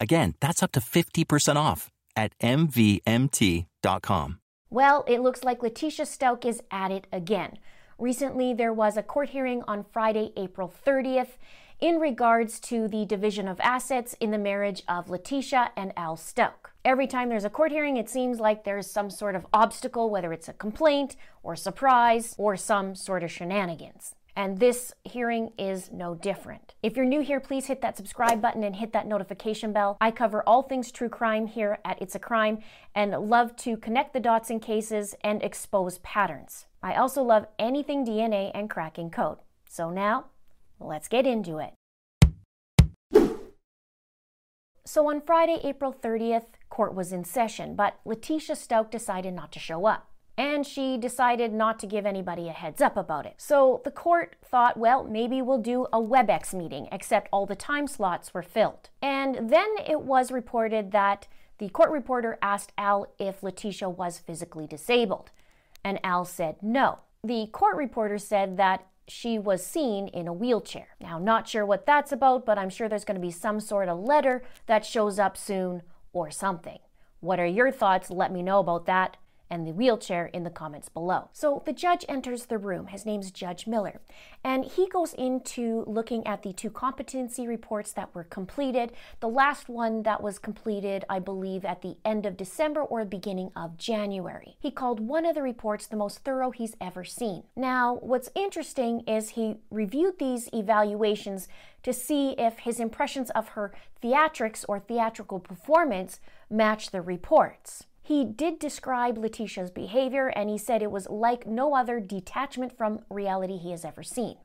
Again, that's up to 50% off at MVMT.com. Well, it looks like Letecia Stauch is at it again. Recently, there was a court hearing on Friday, April 30th, in regards to the division of assets in the marriage of Letecia and Al Stauch. Every time there's a court hearing, it seems like there's some sort of obstacle, whether it's a complaint or surprise or some sort of shenanigans and this hearing is no different. If you're new here, please hit that subscribe button and hit that notification bell. I cover all things true crime here at It's a Crime and love to connect the dots in cases and expose patterns. I also love anything DNA and cracking code. So now, let's get into it. So on Friday, April 30th, court was in session, but Letecia Stauch decided not to show up and she decided not to give anybody a heads up about it. So the court thought, well, maybe we'll do a WebEx meeting, except all the time slots were filled. And then it was reported that the court reporter asked Al if Letecia was physically disabled, and Al said no. The court reporter said that she was seen in a wheelchair. Now, not sure what that's about, but I'm sure there's going to be some sort of letter that shows up soon or something. What are your thoughts? Let me know about that and the wheelchair in the comments below. So the judge enters the room. His name's Judge Miller. And he goes into looking at the two competency reports that were completed. The last one that was completed, I believe, at the end of December or beginning of January. He called one of the reports the most thorough he's ever seen. Now, what's interesting is he reviewed these evaluations to see if his impressions of her theatrics or theatrical performance match the reports. He did describe Letecia's behavior and he said it was like no other detachment from reality he has ever seen.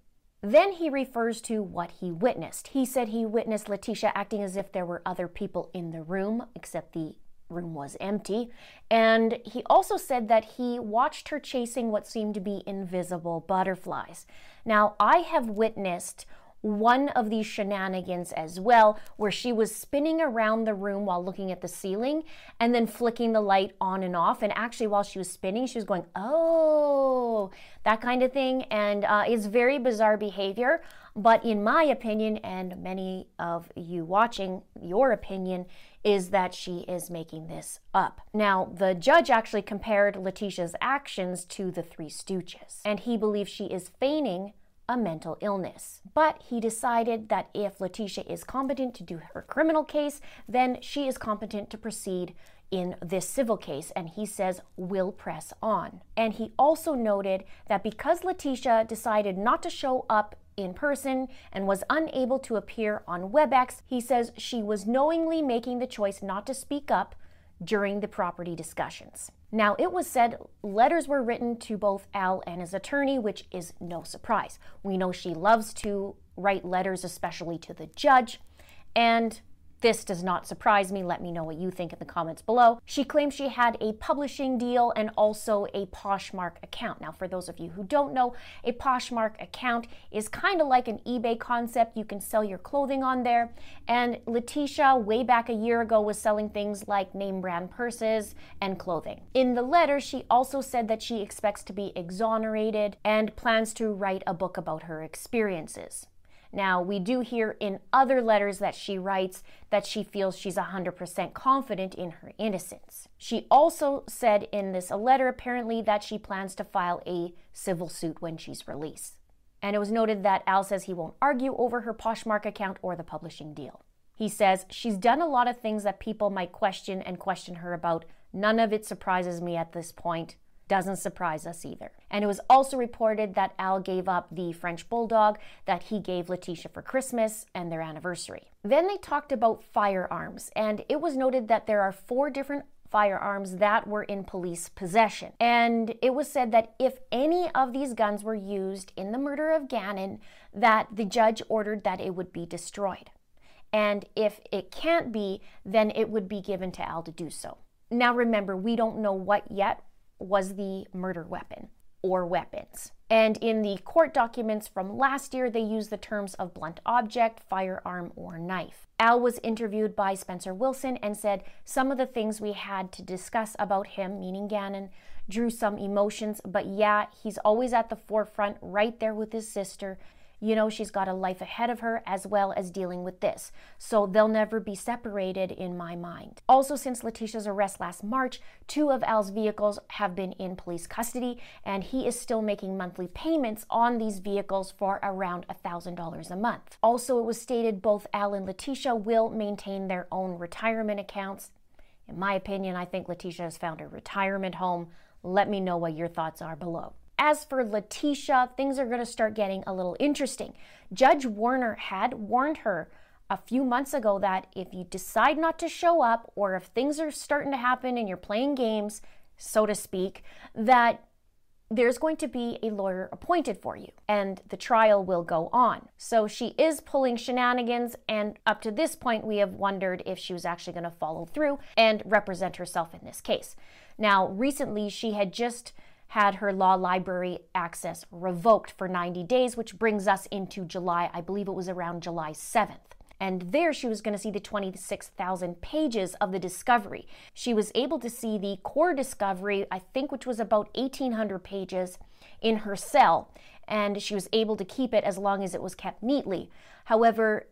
Then he refers to what he witnessed. He said he witnessed Letecia acting as if there were other people in the room, except the room was empty. And he also said that he watched her chasing what seemed to be invisible butterflies. Now, I have witnessed one of these shenanigans as well, where she was spinning around the room while looking at the ceiling and then flicking the light on and off. And actually, while she was spinning, she was going, oh, that kind of thing. And uh, it's very bizarre behavior. But in my opinion, and many of you watching, your opinion is that she is making this up. Now, the judge actually compared Letecia's actions to the Three Stooges, and he believes she is feigning a mental illness. But he decided that if Letecia is competent to do her criminal case, then she is competent to proceed in this civil case, and he says will press on. And he also noted that because Letecia decided not to show up in person and was unable to appear on WebEx, he says she was knowingly making the choice not to speak up during the property discussions. Now, it was said letters were written to both Al and his attorney, which is no surprise. We know she loves to write letters, especially to the judge, and this does not surprise me. Let me know what you think in the comments below. She claims she had a publishing deal and also a Poshmark account. Now, for those of you who don't know, a Poshmark account is kind of like an eBay concept. You can sell your clothing on there. And Letecia, way back a year ago, was selling things like name brand purses and clothing. In the letter, she also said that she expects to be exonerated and plans to write a book about her experiences. Now, we do hear in other letters that she writes that she feels she's 100% confident in her innocence. She also said in this letter, apparently, that she plans to file a civil suit when she's released. And it was noted that Al says he won't argue over her Poshmark account or the publishing deal. He says she's done a lot of things that people might question and question her about None of it surprises me at this point. Doesn't surprise us either. And it was also reported that Al gave up the French bulldog that he gave Letecia for Christmas and their anniversary. Then they talked about firearms, and it was noted that there are four different firearms that were in police possession. And it was said that if any of these guns were used in the murder of Gannon, that the judge ordered that it would be destroyed. And if it can't be, then it would be given to Al to do so. Now remember, we don't know what yet was the murder weapon or weapons. And in the court documents from last year, they used the terms of blunt object, firearm, or knife. Al was interviewed by Spencer Wilson and said some of the things we had to discuss about him, meaning Gannon, drew some emotions, but yeah, he's always at the forefront, right there with his sister. You know, she's got a life ahead of her as well as dealing with this. So they'll never be separated in my mind. Also, since Letecia's arrest last March, two of Al's vehicles have been in police custody, and he is still making monthly payments on these vehicles for around $1,000 a month. Also, it was stated both Al and Letecia will maintain their own retirement accounts. In my opinion, I think Letecia has found a retirement home. Let me know what your thoughts are below. As for Letecia, things are going to start getting a little interesting. Judge Werner had warned her a few months ago that if you decide not to show up or if things are starting to happen and you're playing games, so to speak, that there's going to be a lawyer appointed for you and the trial will go on. So she is pulling shenanigans, and up to this point, we have wondered if she was actually going to follow through and represent herself in this case. Now, recently, she had just had her law library access revoked for 90 days, which brings us into July. I believe it was around July 7th. And there she was going to see the 26,000 pages of the discovery. She was able to see the core discovery, I think, which was about 1,800 pages in her cell. And she was able to keep it as long as it was kept neatly. However,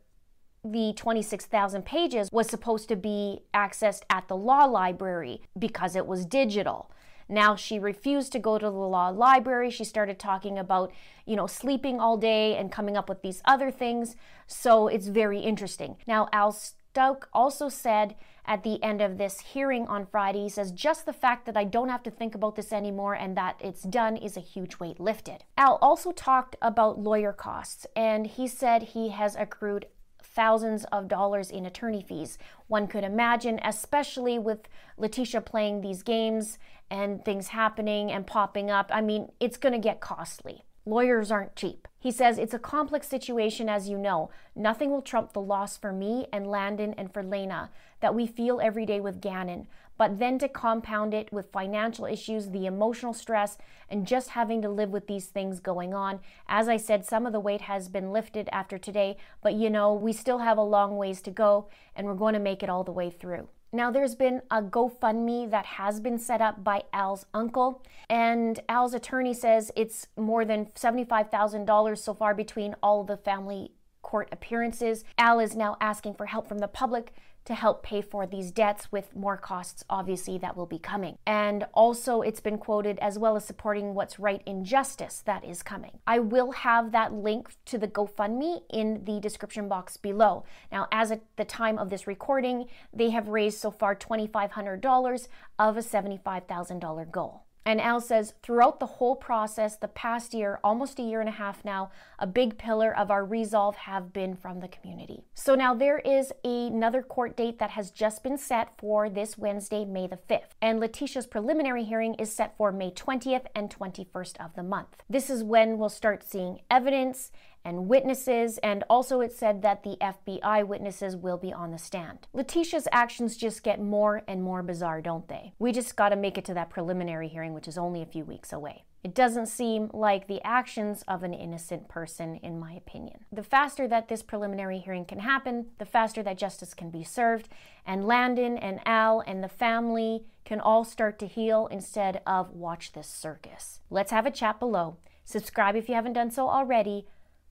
the 26,000 pages was supposed to be accessed at the law library because it was digital. Now she refused to go to the law library. She started talking about, you know, sleeping all day and coming up with these other things. So it's very interesting. Now, Al Stauch also said at the end of this hearing on Friday, he says, just the fact that I don't have to think about this anymore and that it's done is a huge weight lifted. Al also talked about lawyer costs and he said he has accrued thousands of dollars in attorney fees. One could imagine, especially with Letecia playing these games and things happening and popping up. I mean, it's going to get costly. Lawyers aren't cheap. He says it's a complex situation, as you know. Nothing will trump the loss for me and Landen and for Lena that we feel every day with Gannon. But then to compound it with financial issues, the emotional stress, and just having to live with these things going on. As I said, some of the weight has been lifted after today, but you know, we still have a long ways to go, and we're going to make it all the way through. Now, there's been a GoFundMe that has been set up by Al's uncle, and Al's attorney says it's more than $75,000 so far between all the family court appearances. Al is now asking for help from the public to help pay for these debts with more costs, obviously, that will be coming. And also, it's been quoted as well as supporting what's right in justice that is coming. I will have that link to the GoFundMe in the description box below. Now, as at the time of this recording, they have raised so far $2,500 of a $75,000 goal. And Al says, throughout the whole process, the past year, almost a year and a half now, a big pillar of our resolve have been from the community. So now there is another court date that has just been set for this Wednesday, May the 5th. And Letecia's preliminary hearing is set for May 20th and 21st of the month. This is when we'll start seeing evidence and witnesses, and also it said that the FBI witnesses will be on the stand. Letecia's actions just get more and more bizarre, don't they? We just got to make it to that preliminary hearing, which is only a few weeks away. It doesn't seem like the actions of an innocent person, in my opinion. The faster that this preliminary hearing can happen, the faster that justice can be served, and Landen and Al and the family can all start to heal instead of watch this circus. Let's have a chat below. Subscribe if you haven't done so already.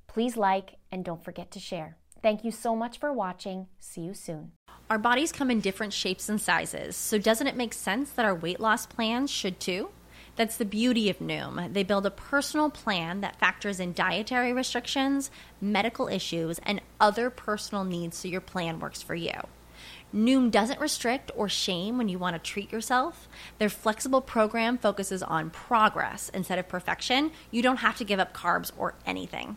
Please like and don't forget to share. Thank you so much for watching. See you soon. Our bodies come in different shapes and sizes, so doesn't it make sense that our weight loss plans should too? That's the beauty of Noom. They build a personal plan that factors in dietary restrictions, medical issues, and other personal needs so your plan works for you. Noom doesn't restrict or shame when you want to treat yourself. Their flexible program focuses on progress instead of perfection. You don't have to give up carbs or anything.